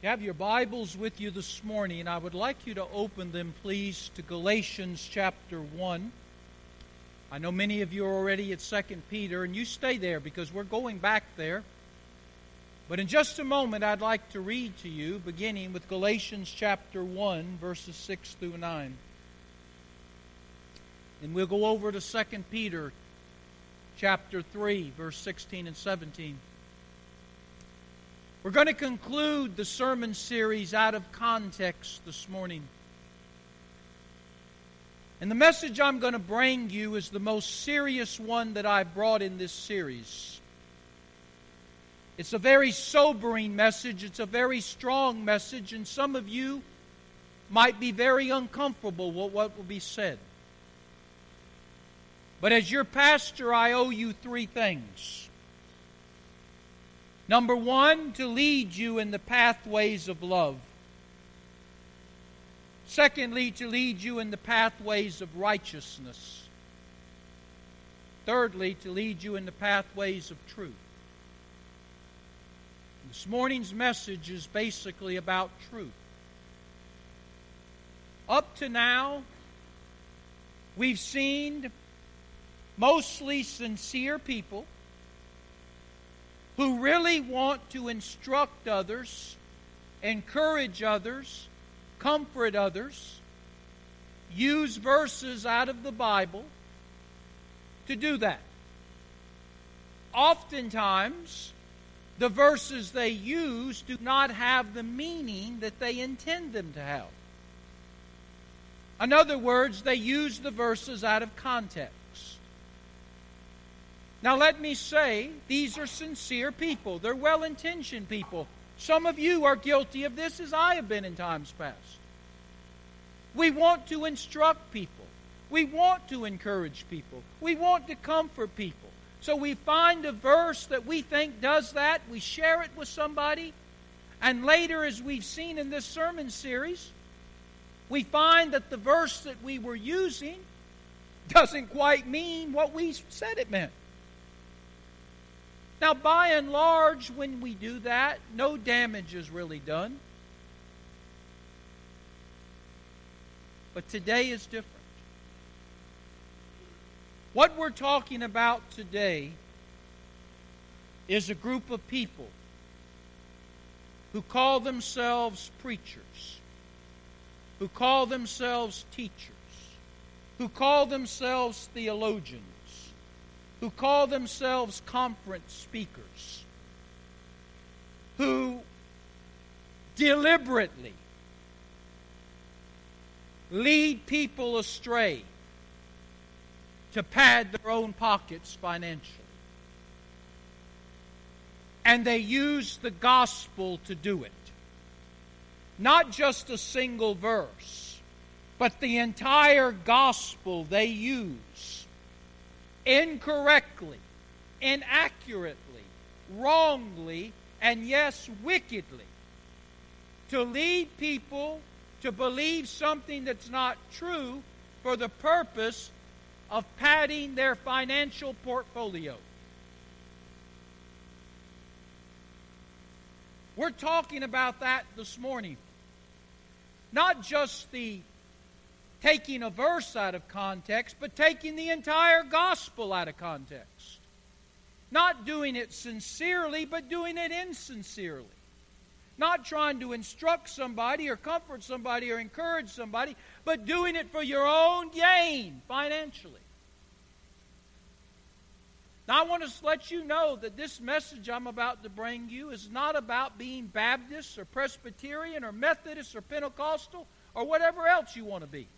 You have your Bibles with you this morning, and I would like you to open them, please, to Galatians chapter 1. I know many of you are already at 2 Peter, and you stay there because we're going back there. But in just a moment, I'd like to read to you, beginning with Galatians chapter 1, verses 6 through 9. And we'll go over to 2 Peter chapter 3, verse 16 and 17. We're going to conclude the sermon series out of context this morning. And the message I'm going to bring you is the most serious one that I've brought in this series. It's a very sobering message, it's a very strong message, and some of you might be very uncomfortable with what will be said. But as your pastor, I owe you three things. Number one, to lead you in the pathways of love. Secondly, to lead you in the pathways of righteousness. Thirdly, to lead you in the pathways of truth. This morning's message is basically about truth. Up to now, we've seen mostly sincere people who really want to instruct others, encourage others, comfort others, use verses out of the Bible to do that. Oftentimes, the verses they use do not have the meaning that they intend them to have. In other words, they use the verses out of context. Now, let me say, these are sincere people. They're well intentioned people. Some of you are guilty of this as I have been in times past. We want to instruct people, we want to encourage people, we want to comfort people. So we find a verse that we think does that, we share it with somebody, and later, as we've seen in this sermon series, we find that the verse that we were using doesn't quite mean what we said it meant. Now, by and large, when we do that, no damage is really done. But today is different. What we're talking about today is a group of people who call themselves preachers, who call themselves teachers, who call themselves theologians who call themselves conference speakers, who deliberately lead people astray to pad their own pockets financially. And they use the gospel to do it. Not just a single verse, but the entire gospel they use incorrectly, inaccurately, wrongly, and yes, wickedly, to lead people to believe something that's not true for the purpose of padding their financial portfolio. We're talking about that this morning. Not just the taking a verse out of context, but taking the entire gospel out of context. Not doing it sincerely, but doing it insincerely. Not trying to instruct somebody or comfort somebody or encourage somebody, but doing it for your own gain financially. Now, I want to let you know that this message I'm about to bring you is not about being Baptist or Presbyterian or Methodist or Pentecostal or whatever else you want to be.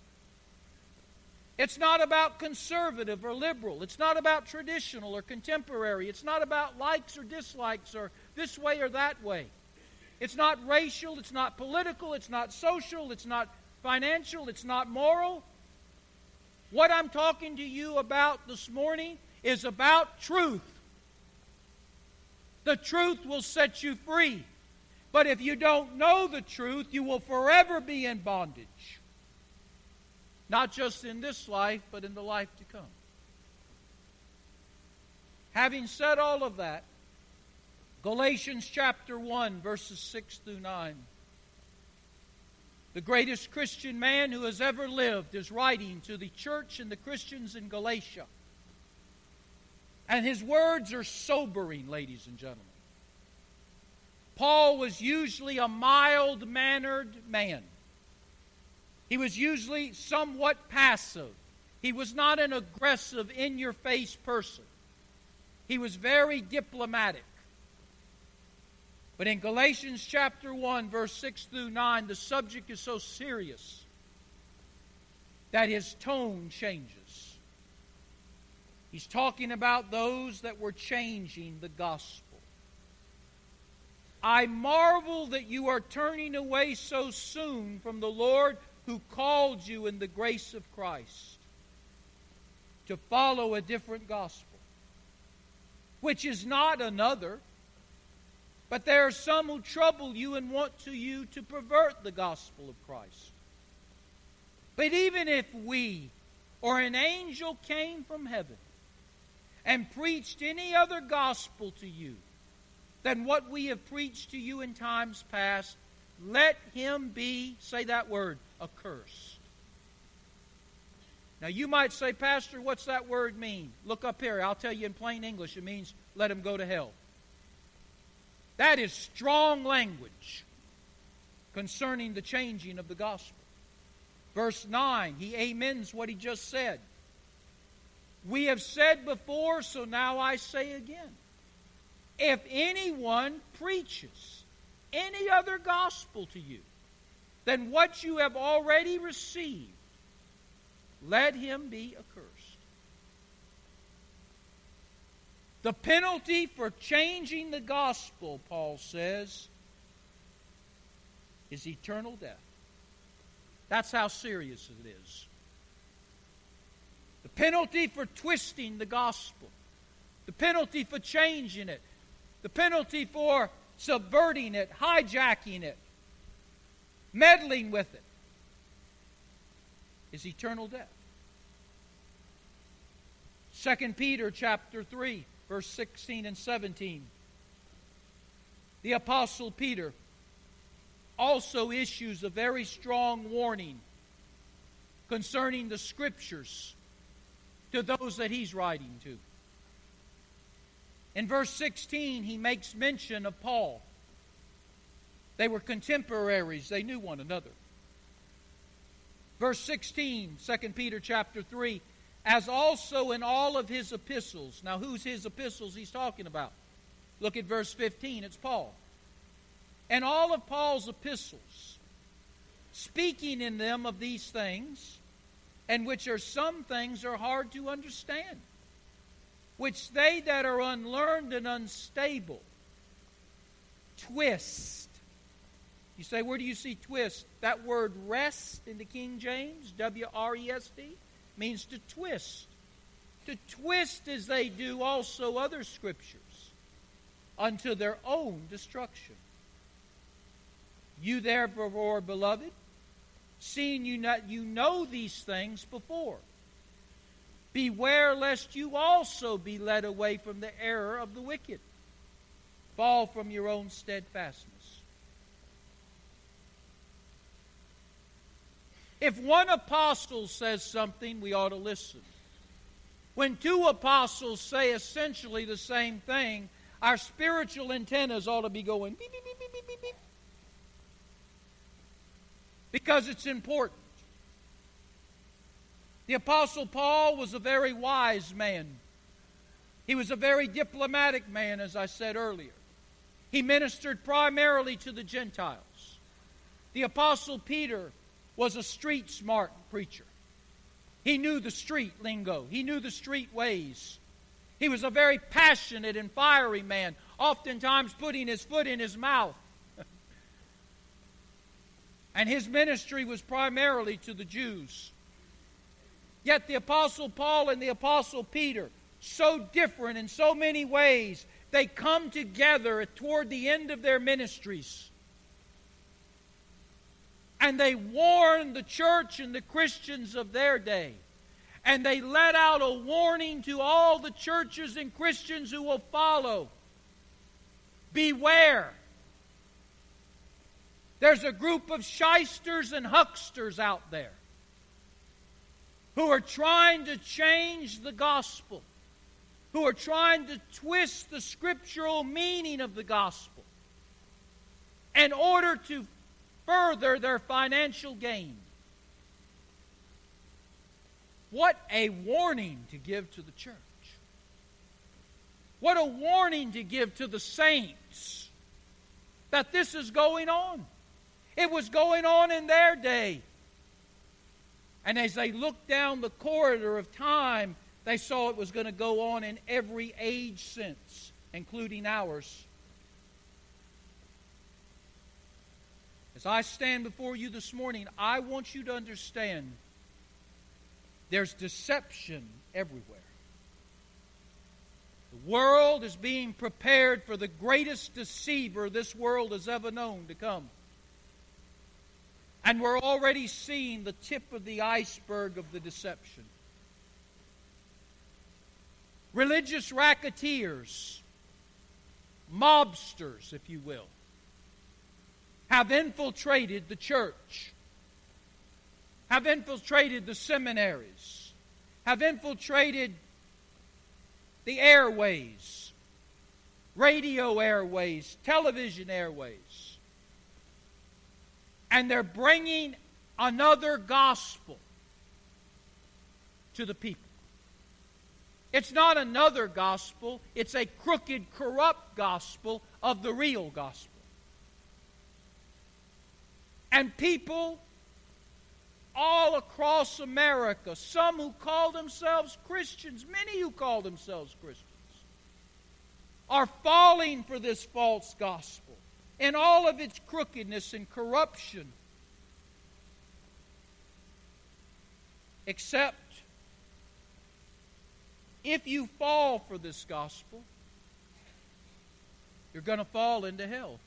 It's not about conservative or liberal. It's not about traditional or contemporary. It's not about likes or dislikes or this way or that way. It's not racial. It's not political. It's not social. It's not financial. It's not moral. What I'm talking to you about this morning is about truth. The truth will set you free. But if you don't know the truth, you will forever be in bondage. Not just in this life, but in the life to come. Having said all of that, Galatians chapter 1, verses 6 through 9. the greatest Christian man who has ever lived, is writing to the church and the Christians in Galatia. And his words are sobering, ladies and gentlemen. Paul was usually a mild mannered man. He was usually somewhat passive. He was not an aggressive, in your face person. He was very diplomatic. But in Galatians chapter 1, verse 6 through 9, the subject is so serious that his tone changes. He's talking about those that were changing the gospel. I marvel that you are turning away so soon from the Lord who called you in the grace of Christ to follow a different gospel, which is not another but there are some who trouble you and want to you to pervert the gospel of Christ. But even if we or an angel came from heaven and preached any other gospel to you than what we have preached to you in times past, let him be, say that word, accursed. Now you might say, Pastor, what's that word mean? Look up here. I'll tell you in plain English. It means let him go to hell. That is strong language concerning the changing of the gospel. Verse 9, he amens what he just said. We have said before, so now I say again. If anyone preaches any other gospel to you than what you have already received, let him be accursed. The penalty for changing the gospel, Paul says, is eternal death. That's how serious it is. The penalty for twisting the gospel, the penalty for changing it, the penalty for subverting it, hijacking it, meddling with it, is eternal death. 2 Peter chapter 3 verse 16 and 17. The Apostle Peter also issues a very strong warning concerning the Scriptures to those that he's writing to. In verse 16, he makes mention of Paul. They were contemporaries, they knew one another. Verse 16, 2 Peter chapter 3, as also in all of his epistles. Now, who's his epistles he's talking about? Look at verse 15. It's Paul. And all of Paul's epistles, speaking in them of these things, and which are some things are hard to understand, which they that are unlearned and unstable twist. You say, where do you see twist? That word wrest in the King James, W R E S T means to twist. To twist as they do also other scriptures unto their own destruction. You therefore, beloved, seeing you not you know these things before, beware lest you also be led away from the error of the wicked, fall from your own steadfastness. If one apostle says something, we ought to listen. When two apostles say essentially the same thing, our spiritual antennas ought to be going beep, beep, beep. Because it's important. The Apostle Paul was a very wise man. He was a very diplomatic man, as I said earlier. He ministered primarily to the Gentiles. The Apostle Peter was a street smart preacher. He knew the street lingo, he knew the street ways. He was a very passionate and fiery man, oftentimes putting his foot in his mouth. and his ministry was primarily to the Jews. Yet the Apostle Paul and the Apostle Peter, so different in so many ways, they come together toward the end of their ministries and they warn the church and the Christians of their day. And they let out a warning to all the churches and Christians who will follow Beware. There's a group of shysters and hucksters out there who are trying to change the gospel, who are trying to twist the scriptural meaning of the gospel in order to further their financial gain. What a warning to give to the church. What a warning to give to the saints that this is going on. It was going on in their day. And as they looked down the corridor of time, they saw it was going to go on in every age since, including ours. As I stand before you this morning, I want you to understand there's deception everywhere. The world is being prepared for the greatest deceiver this world has ever known to come. And we're already seeing the tip of the iceberg of the deception. Religious racketeers, mobsters, if you will, have infiltrated the church, have infiltrated the seminaries, have infiltrated the airways, radio airways, television airways and they're bringing another gospel to the people. It's not another gospel, it's a crooked, corrupt gospel of the real gospel. And people all across America, some who call themselves Christians, many who call themselves Christians, are falling for this false gospel in all of its crookedness and corruption. Except if you fall for this gospel, you're going to fall into hell.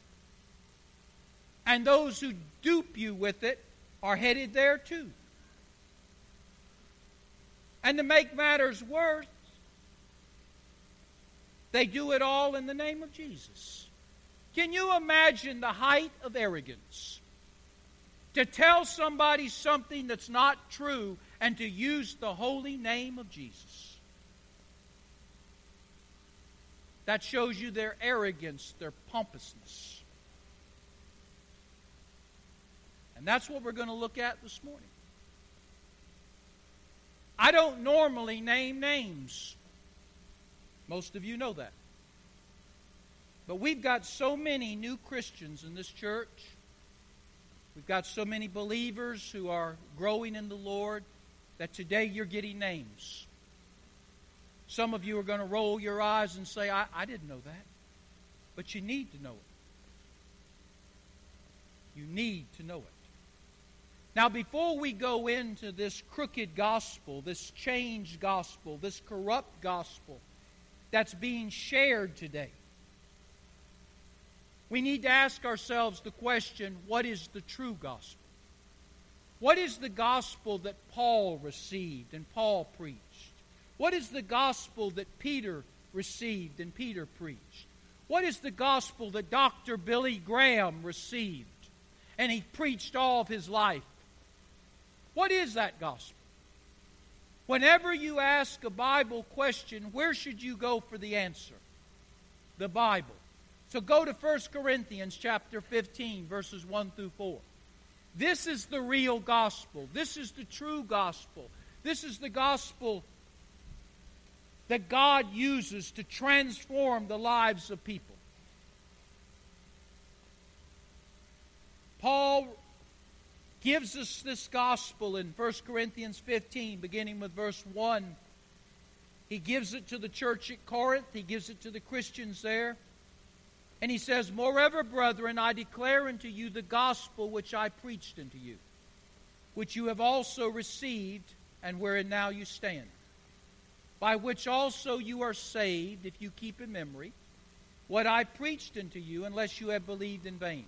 And those who dupe you with it are headed there too. And to make matters worse, they do it all in the name of Jesus. Can you imagine the height of arrogance? To tell somebody something that's not true and to use the holy name of Jesus. That shows you their arrogance, their pompousness. And that's what we're going to look at this morning. I don't normally name names. Most of you know that. But we've got so many new Christians in this church. We've got so many believers who are growing in the Lord that today you're getting names. Some of you are going to roll your eyes and say, I, I didn't know that. But you need to know it. You need to know it. Now, before we go into this crooked gospel, this changed gospel, this corrupt gospel that's being shared today, we need to ask ourselves the question what is the true gospel? What is the gospel that Paul received and Paul preached? What is the gospel that Peter received and Peter preached? What is the gospel that Dr. Billy Graham received and he preached all of his life? What is that gospel? Whenever you ask a Bible question, where should you go for the answer? The Bible. So go to 1 Corinthians chapter 15, verses 1 through 4. This is the real gospel. This is the true gospel. This is the gospel that God uses to transform the lives of people. Paul gives us this gospel in 1 Corinthians 15, beginning with verse 1. He gives it to the church at Corinth, he gives it to the Christians there. And he says, Moreover, brethren, I declare unto you the gospel which I preached unto you, which you have also received, and wherein now you stand, by which also you are saved, if you keep in memory what I preached unto you, unless you have believed in vain.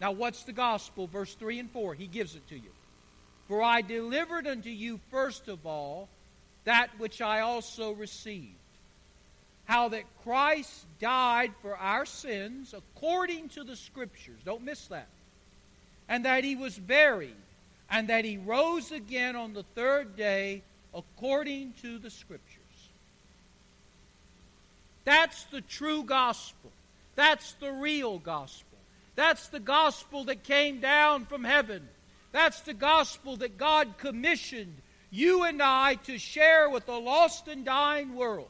Now, what's the gospel? Verse 3 and 4, he gives it to you. For I delivered unto you first of all that which I also received how that Christ died for our sins according to the Scriptures. Don't miss that. and that he was buried, and that he rose again on the third day according to the Scriptures. That's the true gospel. That's the real gospel. That's the gospel that came down from heaven. That's the gospel that God commissioned you and I to share with a lost and dying world.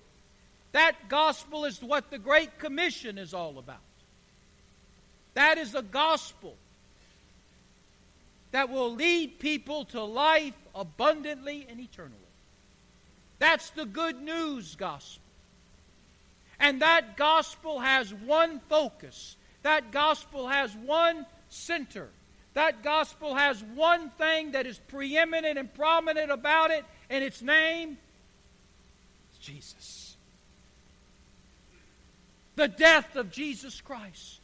That gospel is what the Great Commission is all about. That is a gospel that will lead people to life abundantly and eternally. That's the good news gospel. And that gospel has one focus. That gospel has one center. That gospel has one thing that is preeminent and prominent about it, and its name is Jesus. The death of Jesus Christ,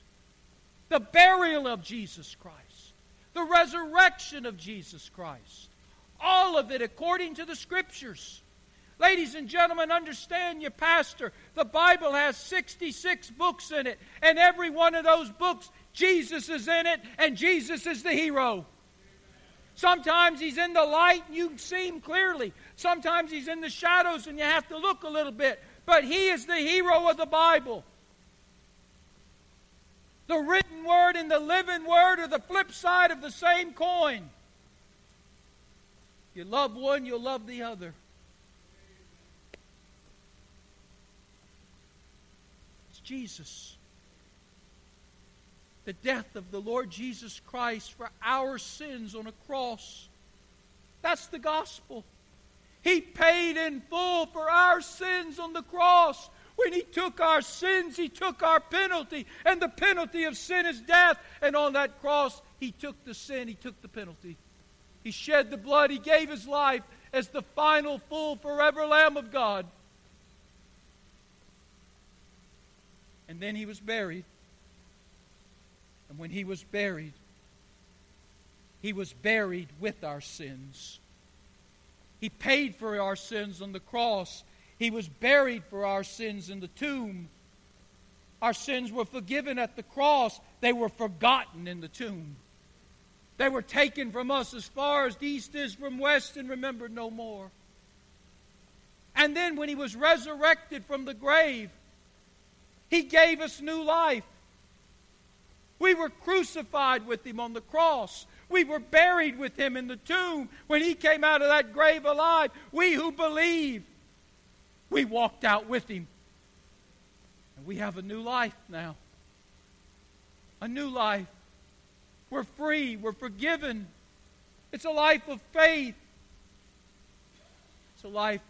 the burial of Jesus Christ, the resurrection of Jesus Christ. All of it according to the Scriptures. Ladies and gentlemen, understand your pastor. The Bible has 66 books in it, and every one of those books, Jesus is in it, and Jesus is the hero. Sometimes he's in the light and you see him clearly. Sometimes he's in the shadows and you have to look a little bit. But he is the hero of the Bible. The written word and the living word are the flip side of the same coin. You love one, you'll love the other. It's Jesus. The death of the Lord Jesus Christ for our sins on a cross. That's the gospel. He paid in full for our sins on the cross. When He took our sins, He took our penalty. And the penalty of sin is death. And on that cross, He took the sin, He took the penalty. He shed the blood, He gave His life as the final, full, forever Lamb of God. And then he was buried. And when he was buried, he was buried with our sins. He paid for our sins on the cross. He was buried for our sins in the tomb. Our sins were forgiven at the cross, they were forgotten in the tomb. They were taken from us as far as the east is from west and remembered no more. And then when he was resurrected from the grave, he gave us new life. We were crucified with him on the cross. We were buried with him in the tomb. When he came out of that grave alive, we who believe, we walked out with him. And we have a new life now. A new life. We're free. We're forgiven. It's a life of faith. It's a life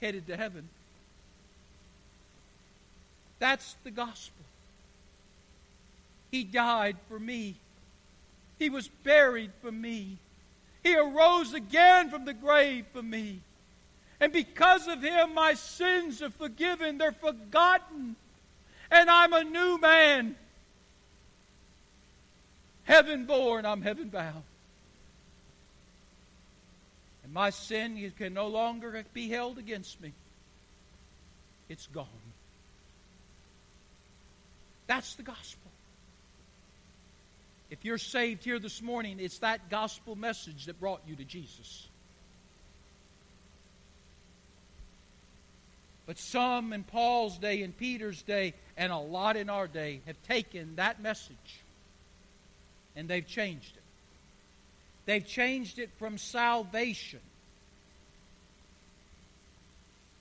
headed to heaven. That's the gospel. He died for me. He was buried for me. He arose again from the grave for me. And because of him, my sins are forgiven. They're forgotten. And I'm a new man. Heaven born, I'm heaven bound. And my sin can no longer be held against me. It's gone. That's the gospel. If you're saved here this morning, it's that gospel message that brought you to Jesus. But some in Paul's day, in Peter's day, and a lot in our day have taken that message and they've changed it. They've changed it from salvation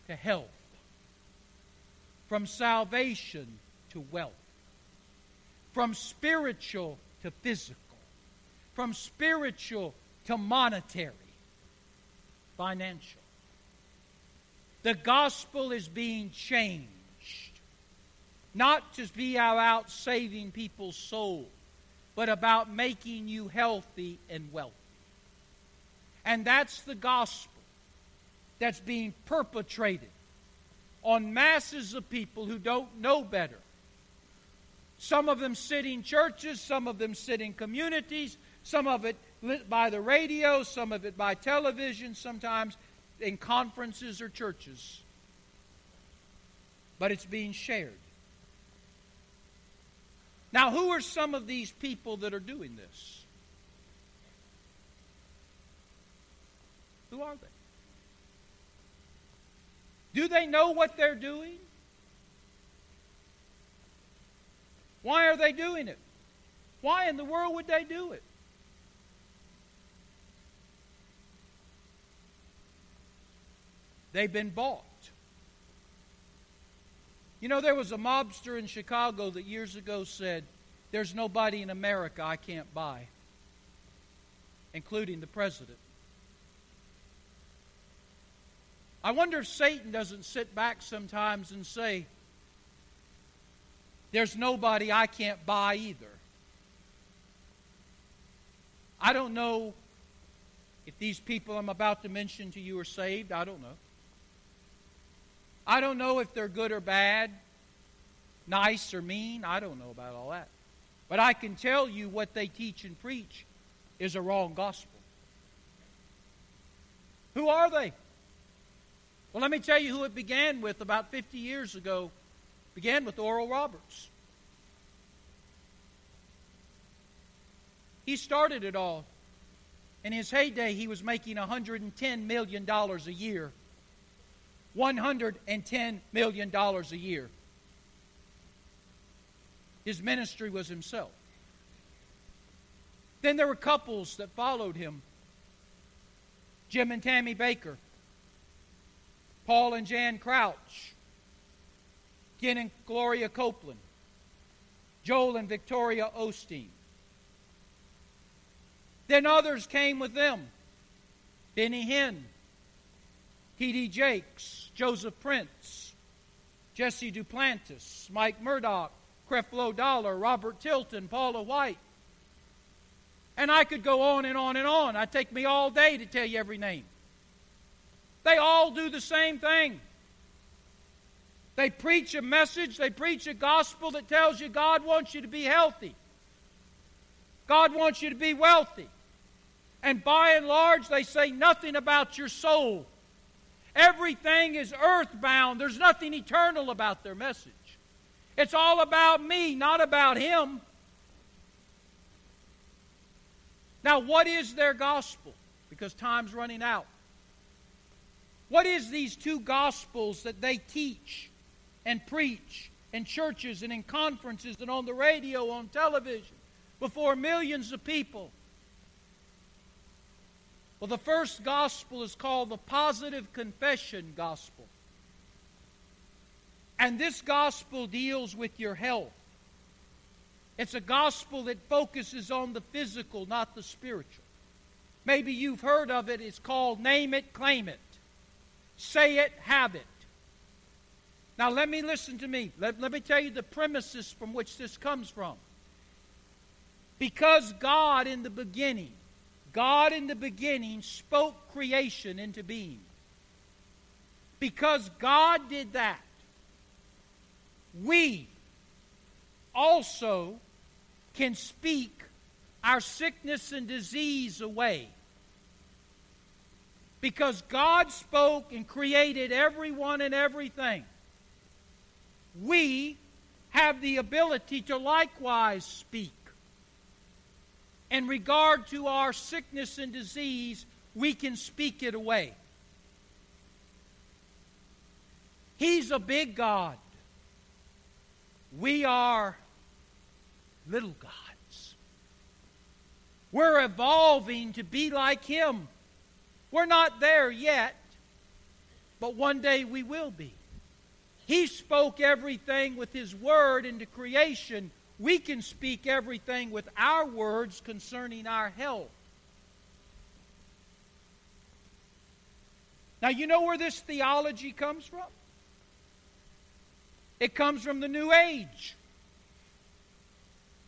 to health, from salvation to wealth from spiritual to physical, from spiritual to monetary, financial. The gospel is being changed, not to be about saving people's soul, but about making you healthy and wealthy. And that's the gospel that's being perpetrated on masses of people who don't know better some of them sit in churches, some of them sit in communities, some of it by the radio, some of it by television, sometimes in conferences or churches, but it's being shared. Now, who are some of these people that are doing this? Who are they? Do they know what they're doing? Why are they doing it? Why in the world would they do it? They've been bought. You know, there was a mobster in Chicago that years ago said, There's nobody in America I can't buy, including the president. I wonder if Satan doesn't sit back sometimes and say, There's nobody I can't buy either. I don't know if these people I'm about to mention to you are saved. I don't know. I don't know if they're good or bad, nice or mean. I don't know about all that. But I can tell you what they teach and preach is a wrong gospel. Who are they? Well, let me tell you who it began with about 50 years ago. It began with Oral Roberts. He started it all. In his heyday, he was making $110 million a year $110 million a year. His ministry was himself. Then there were couples that followed him Jim and Tammy Bakker, Paul and Jan Crouch, Ken and Gloria Copeland, Joel and Victoria Osteen. Then others came with them Benny Hinn, T.D. Jakes, Joseph Prince, Jesse Duplantis, Mike Murdock, Creflo Dollar, Robert Tilton, Paula White. And I could go on and on and on. It'd take me all day to tell you every name. They all do the same thing. They preach a message, they preach a gospel that tells you God wants you to be healthy. God wants you to be wealthy. And by and large, they say nothing about your soul. Everything is earthbound. There's nothing eternal about their message. It's all about me, not about Him. Now, what is their gospel? Because time's running out. What is these two gospels that they teach and preach in churches and in conferences and on the radio, on television, before millions of people? Well, the first gospel is called the positive confession gospel. And this gospel deals with your health. It's a gospel that focuses on the physical, not the spiritual. Maybe you've heard of it. It's called Name It, Claim It. Say it, have it. Now, let me listen to me. Let, let me tell you the premises from which this comes from. Because God, in the beginning, God in the beginning spoke creation into being. Because God did that, we also can speak our sickness and disease away. Because God spoke and created everyone and everything, we have the ability to likewise speak in regard to our sickness and disease, we can speak it away. He's a big God. We are little gods. We're evolving to be like Him. We're not there yet, but one day we will be. He spoke everything with His Word into creation we can speak everything with our words concerning our health. Now, you know where this theology comes from? It comes from the New Age.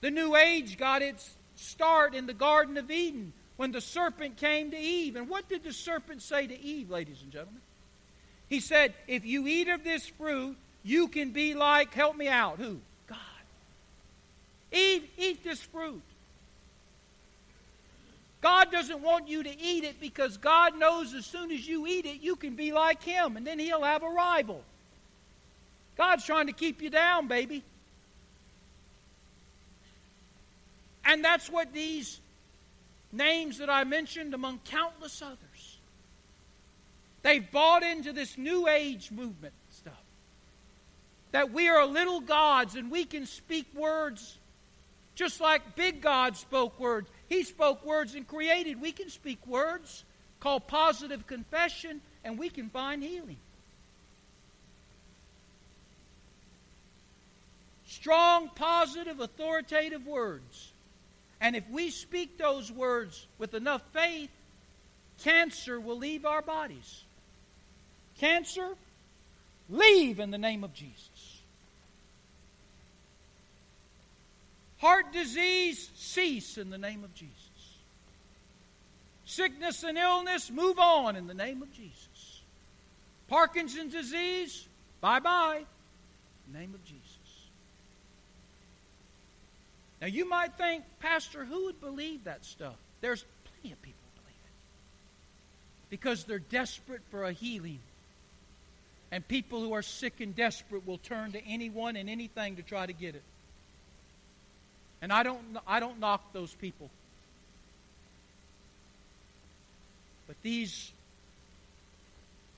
The New Age got its start in the Garden of Eden when the serpent came to Eve. And what did the serpent say to Eve, ladies and gentlemen? He said, If you eat of this fruit, you can be like, help me out, who? Eat, eat this fruit. God doesn't want you to eat it because God knows as soon as you eat it, you can be like Him, and then He'll have a rival. God's trying to keep you down, baby. And that's what these names that I mentioned, among countless others, They've bought into this New Age movement stuff. That we are little gods and we can speak words just like big God spoke words. He spoke words and created. We can speak words called positive confession and we can find healing. Strong, positive, authoritative words. And if we speak those words with enough faith, cancer will leave our bodies. Cancer, leave in the name of Jesus. Heart disease, cease in the name of Jesus. Sickness and illness, move on in the name of Jesus. Parkinson's disease, bye bye, name of Jesus. Now you might think, Pastor, who would believe that stuff? There's plenty of people believe it. Because they're desperate for a healing. And people who are sick and desperate will turn to anyone and anything to try to get it. And I don't, I don't knock those people. But these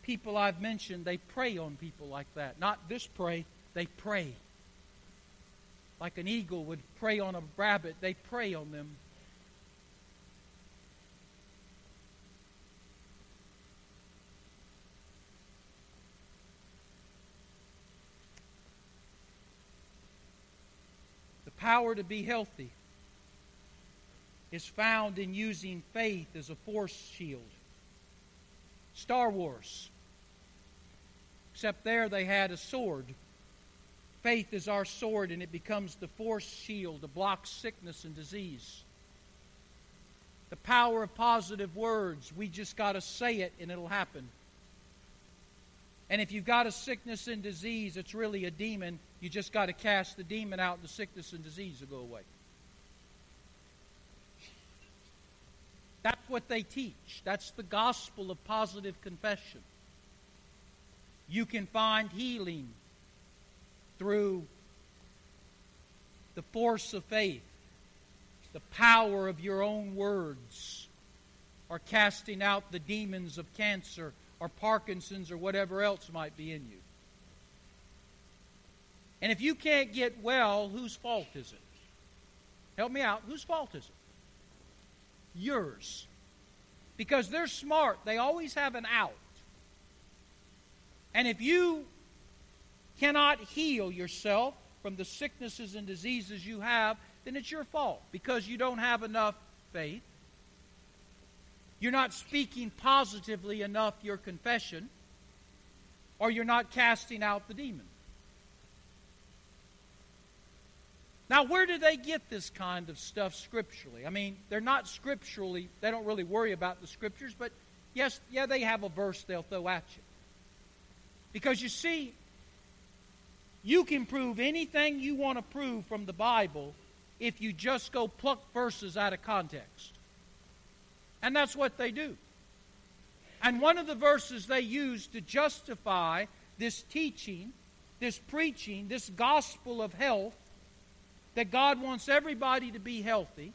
people I've mentioned, they prey on people like that. Not this pray, they prey. Like an eagle would prey on a rabbit, they prey on them. Power to be healthy is found in using faith as a force shield. Star Wars. Except there they had a sword. Faith is our sword, and it becomes the force shield to block sickness and disease. The power of positive words, we just got to say it and it'll happen. And if you've got a sickness and disease, it's really a demon. You just got to cast the demon out, and the sickness and disease will go away. That's what they teach. That's the gospel of positive confession. You can find healing through the force of faith, the power of your own words, or casting out the demons of cancer or Parkinson's or whatever else might be in you. And if you can't get well, whose fault is it? Help me out. Whose fault is it? Yours. Because they're smart, they always have an out. And if you cannot heal yourself from the sicknesses and diseases you have, then it's your fault because you don't have enough faith you're not speaking positively enough your confession, or you're not casting out the demon. Now, where do they get this kind of stuff scripturally? I mean, they're not scripturally, they don't really worry about the scriptures, but yes, yeah, they have a verse they'll throw at you. Because you see, you can prove anything you want to prove from the Bible if you just go pluck verses out of context. And that's what they do. And one of the verses they use to justify this teaching, this preaching, this gospel of health, that God wants everybody to be healthy,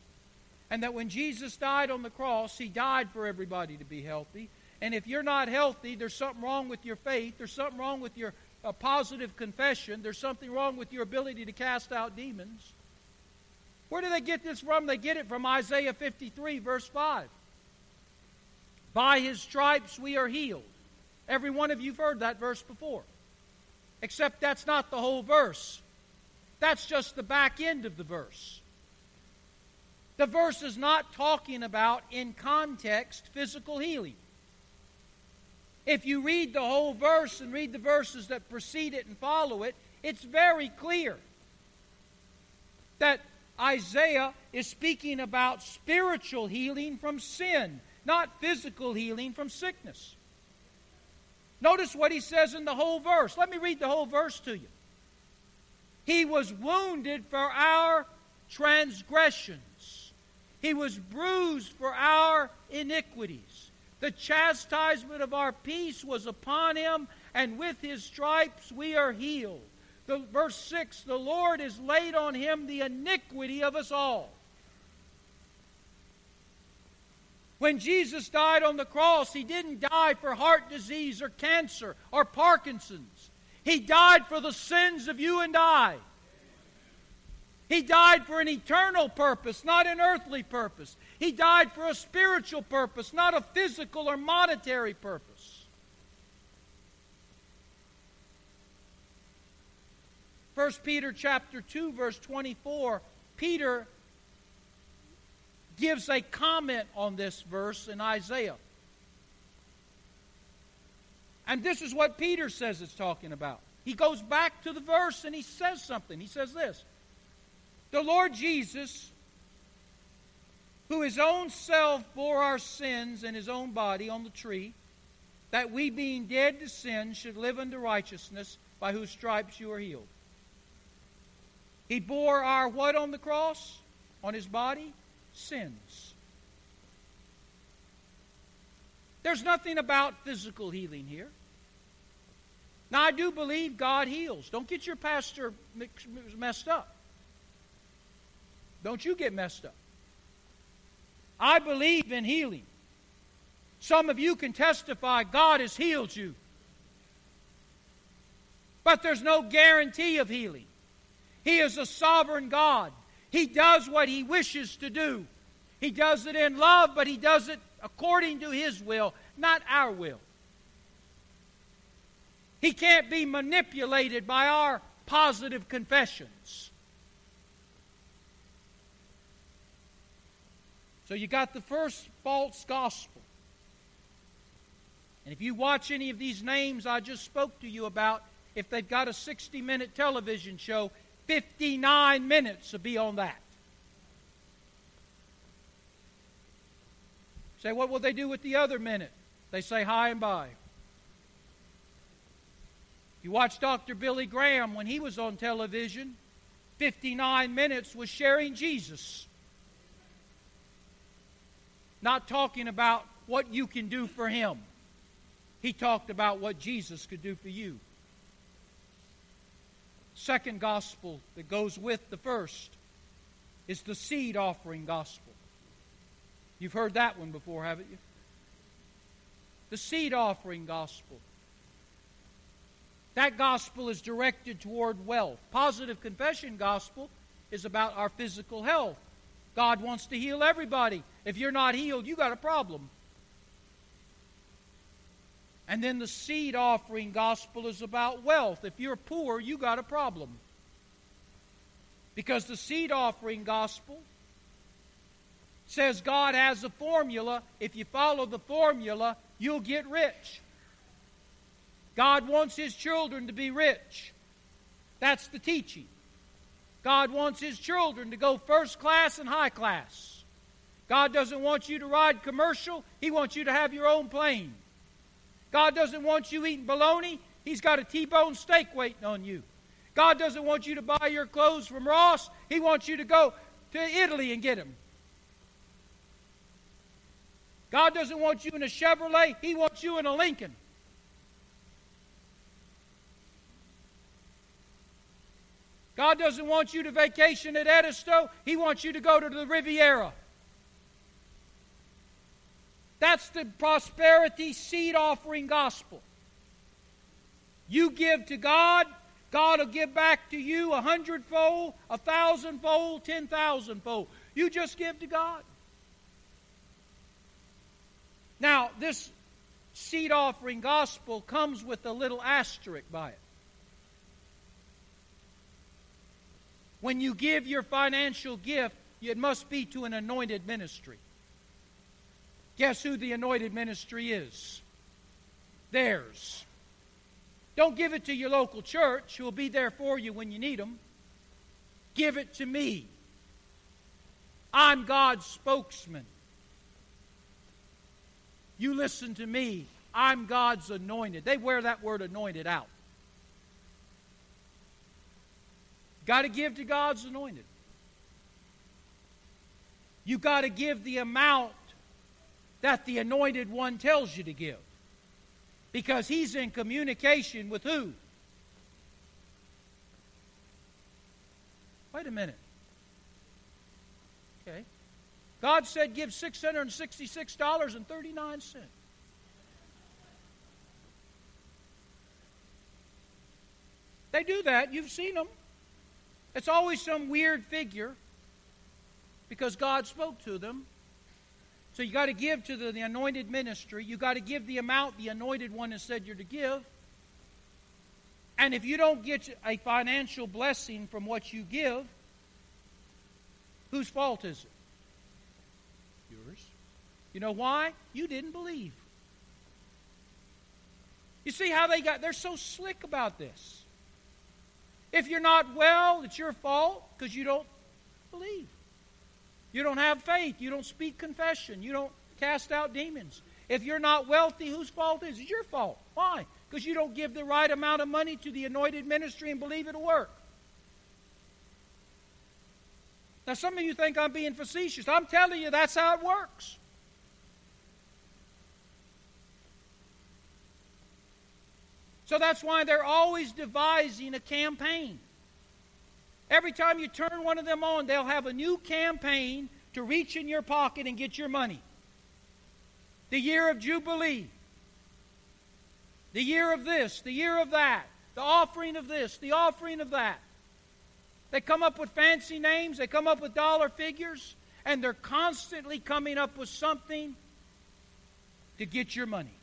and that when Jesus died on the cross, He died for everybody to be healthy. And if you're not healthy, there's something wrong with your faith, there's something wrong with your uh, positive confession, there's something wrong with your ability to cast out demons. Where do they get this from? They get it from Isaiah 53, verse 5. By his stripes we are healed. Every one of you have heard that verse before. Except that's not the whole verse. That's just the back end of the verse. The verse is not talking about, in context, physical healing. If you read the whole verse and read the verses that precede it and follow it, it's very clear that Isaiah is speaking about spiritual healing from sin not physical healing from sickness. Notice what he says in the whole verse. Let me read the whole verse to you. He was wounded for our transgressions, he was bruised for our iniquities. The chastisement of our peace was upon him, and with his stripes we are healed. The, verse 6 The Lord has laid on him the iniquity of us all. When Jesus died on the cross, he didn't die for heart disease or cancer or Parkinson's. He died for the sins of you and I. He died for an eternal purpose, not an earthly purpose. He died for a spiritual purpose, not a physical or monetary purpose. 1 Peter chapter 2 verse 24, Peter gives a comment on this verse in Isaiah. And this is what Peter says it's talking about. He goes back to the verse and he says something. He says this The Lord Jesus, who his own self bore our sins in his own body on the tree, that we being dead to sin should live unto righteousness, by whose stripes you are healed. He bore our what on the cross? On his body? sins. There's nothing about physical healing here. Now, I do believe God heals. Don't get your pastor messed up. Don't you get messed up. I believe in healing. Some of you can testify God has healed you. But there's no guarantee of healing. He is a sovereign God. He does what he wishes to do. He does it in love, but he does it according to his will, not our will. He can't be manipulated by our positive confessions. So you got the first false gospel. And if you watch any of these names I just spoke to you about, if they've got a 60 minute television show, 59 minutes will be on that. Say, what will they do with the other minute? They say hi and bye. You watch Dr. Billy Graham when he was on television, 59 minutes was sharing Jesus. Not talking about what you can do for him. He talked about what Jesus could do for you second gospel that goes with the first is the seed offering gospel. You've heard that one before, haven't you? The seed offering gospel. That gospel is directed toward wealth. Positive confession gospel is about our physical health. God wants to heal everybody. If you're not healed, you got a problem. And then the seed offering gospel is about wealth. If you're poor, you got a problem. Because the seed offering gospel says God has a formula. If you follow the formula, you'll get rich. God wants His children to be rich. That's the teaching. God wants His children to go first class and high class. God doesn't want you to ride commercial, He wants you to have your own plane. God doesn't want you eating bologna. He's got a T-bone steak waiting on you. God doesn't want you to buy your clothes from Ross. He wants you to go to Italy and get them. God doesn't want you in a Chevrolet. He wants you in a Lincoln. God doesn't want you to vacation at Edisto. He wants you to go to the Riviera. That's the prosperity seed offering gospel. You give to God, God will give back to you a hundredfold, a thousandfold, ten thousandfold. You just give to God. Now, this seed offering gospel comes with a little asterisk by it. When you give your financial gift, it must be to an anointed ministry. Guess who the anointed ministry is? Theirs. Don't give it to your local church who will be there for you when you need them. Give it to me. I'm God's spokesman. You listen to me. I'm God's anointed. They wear that word anointed out. Got to give to God's anointed. You got to give the amount that the anointed one tells you to give. Because he's in communication with who? Wait a minute. Okay. God said give $666.39. They do that. You've seen them. It's always some weird figure because God spoke to them. So you got to give to the, the anointed ministry. You got to give the amount the anointed one has said you're to give. And if you don't get a financial blessing from what you give, whose fault is it? Yours. You know why? You didn't believe. You see how they got, they're so slick about this. If you're not well, it's your fault because you don't believe. You don't have faith. You don't speak confession. You don't cast out demons. If you're not wealthy, whose fault is it? It's your fault. Why? Because you don't give the right amount of money to the anointed ministry and believe it'll work. Now, some of you think I'm being facetious. I'm telling you, that's how it works. So that's why they're always devising a campaign. Every time you turn one of them on, they'll have a new campaign to reach in your pocket and get your money. The year of Jubilee, the year of this, the year of that, the offering of this, the offering of that. They come up with fancy names, they come up with dollar figures, and they're constantly coming up with something to get your money.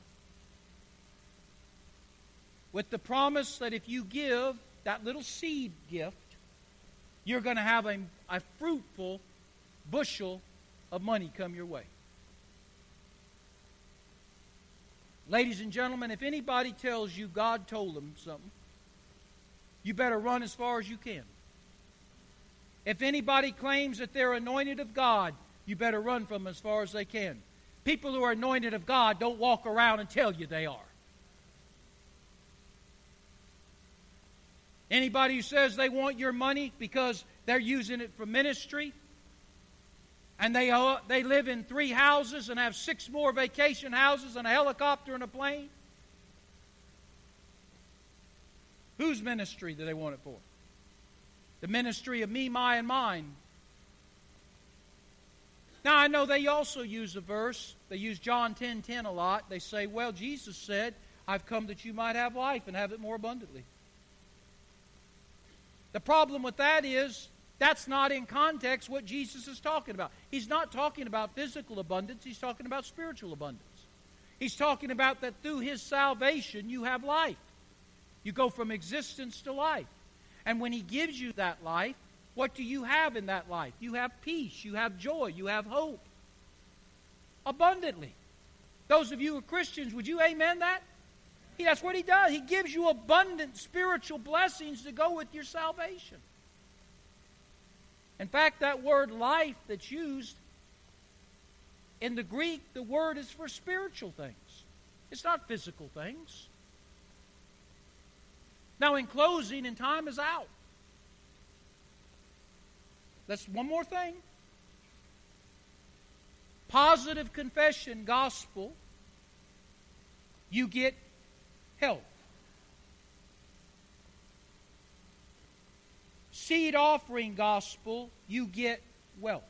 With the promise that if you give that little seed gift, you're going to have a, a fruitful bushel of money come your way. Ladies and gentlemen, if anybody tells you God told them something, you better run as far as you can. If anybody claims that they're anointed of God, you better run from them as far as they can. People who are anointed of God don't walk around and tell you they are. Anybody who says they want your money because they're using it for ministry, and they, uh, they live in three houses and have six more vacation houses and a helicopter and a plane, whose ministry do they want it for? the ministry of me, my, and mine. Now, I know they also use a verse. They use John 10 10 a lot. They say, Well, Jesus said, I've come that you might have life and have it more abundantly. The problem with that is that's not in context what Jesus is talking about. He's not talking about physical abundance, he's talking about spiritual abundance. He's talking about that through his salvation you have life. You go from existence to life. And when He gives you that life, what do you have in that life? You have peace, you have joy, you have hope. Abundantly. Those of you who are Christians, would you amen that? He, that's what He does. He gives you abundant spiritual blessings to go with your salvation. In fact, that word life that's used in the Greek, the word is for spiritual things. It's not physical things. Now, in closing, and time is out. That's one more thing. Positive confession gospel, you get health. Seed offering gospel, you get wealth.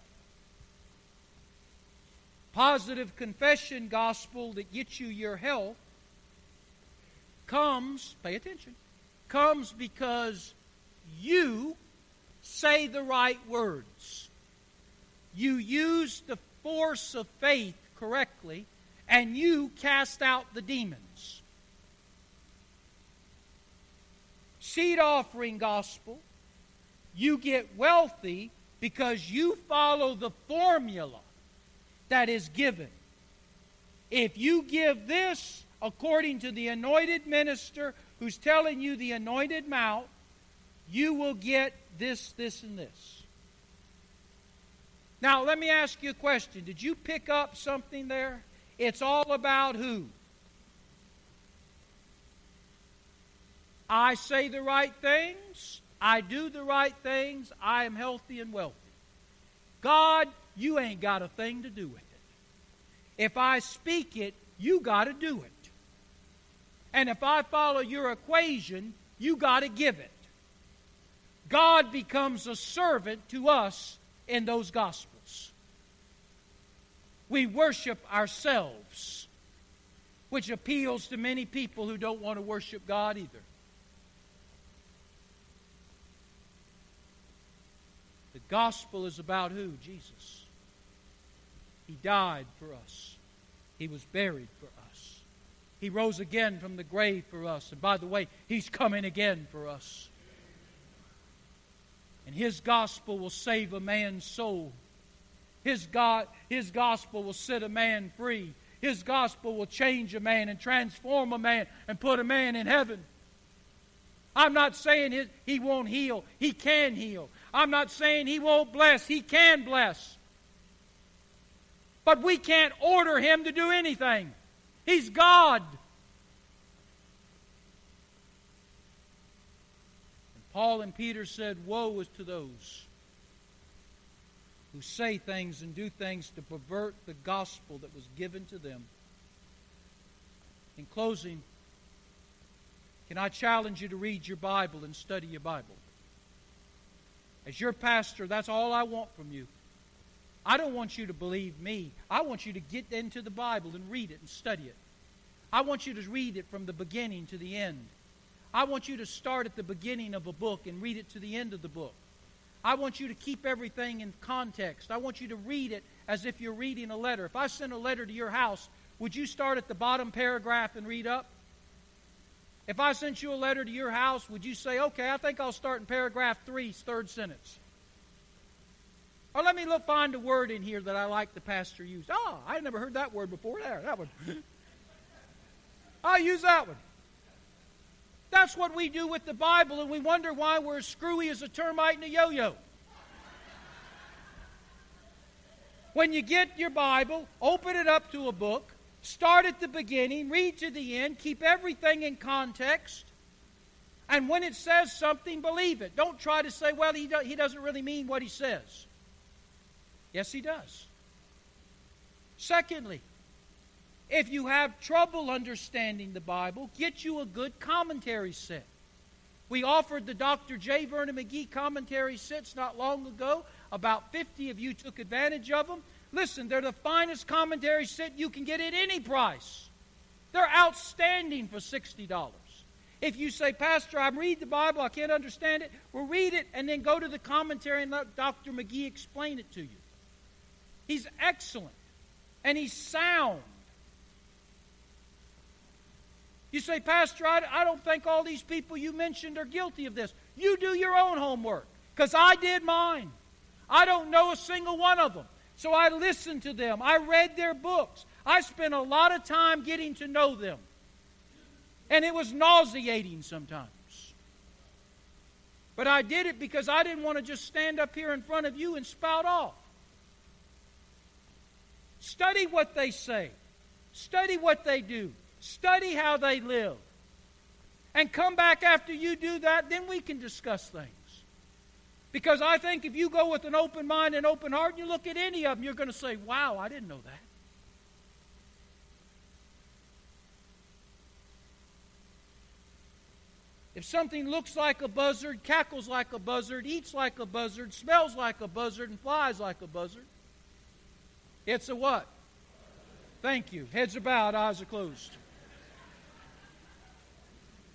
Positive confession gospel that gets you your health comes, pay attention, comes because you say the right words. You use the force of faith correctly, and you cast out the demons. Seed offering gospel, you get wealthy because you follow the formula that is given. If you give this according to the anointed minister who's telling you the anointed mouth, you will get this, this, and this. Now, let me ask you a question. Did you pick up something there? It's all about who? I say the right things. I do the right things. I am healthy and wealthy. God, you ain't got a thing to do with it. If I speak it, you got to do it. And if I follow your equation, you got to give it. God becomes a servant to us in those Gospels. We worship ourselves, which appeals to many people who don't want to worship God either. Gospel is about who? Jesus. He died for us. He was buried for us. He rose again from the grave for us. And by the way, He's coming again for us. And His gospel will save a man's soul. His, God, his gospel will set a man free. His gospel will change a man and transform a man and put a man in heaven. I'm not saying his, he won't heal. He can heal. I'm not saying he won't bless. He can bless. But we can't order him to do anything. He's God. And Paul and Peter said, Woe is to those who say things and do things to pervert the gospel that was given to them. In closing, can I challenge you to read your Bible and study your Bible? As your pastor, that's all I want from you. I don't want you to believe me. I want you to get into the Bible and read it and study it. I want you to read it from the beginning to the end. I want you to start at the beginning of a book and read it to the end of the book. I want you to keep everything in context. I want you to read it as if you're reading a letter. If I sent a letter to your house, would you start at the bottom paragraph and read up? If I sent you a letter to your house, would you say, okay, I think I'll start in paragraph three, third sentence? Or let me look find a word in here that I like the pastor used. Oh, I never heard that word before. There, that one. I'll use that one. That's what we do with the Bible, and we wonder why we're as screwy as a termite in a yo yo. When you get your Bible, open it up to a book, start at the beginning, read to the end, keep everything in context, and when it says something, believe it. Don't try to say, well, he, do- he doesn't really mean what he says. Yes, he does. Secondly, if you have trouble understanding the Bible, get you a good commentary set. We offered the Dr. J. Vernon McGee commentary sets not long ago. About 50 of you took advantage of them. Listen, they're the finest commentary set you can get at any price. They're outstanding for $60. If you say, Pastor, I'm reading the Bible, I can't understand it, well, read it and then go to the commentary and let Dr. McGee explain it to you. He's excellent and he's sound. You say, Pastor, I, I don't think all these people you mentioned are guilty of this. You do your own homework because I did mine. I don't know a single one of them. So I listened to them. I read their books. I spent a lot of time getting to know them. And it was nauseating sometimes. But I did it because I didn't want to just stand up here in front of you and spout off. Study what they say, study what they do. Study how they live. And come back after you do that, then we can discuss things. Because I think if you go with an open mind and open heart and you look at any of them, you're going to say, wow, I didn't know that. If something looks like a buzzard, cackles like a buzzard, eats like a buzzard, smells like a buzzard, and flies like a buzzard, it's a what? Thank you. Heads are bowed, eyes are closed.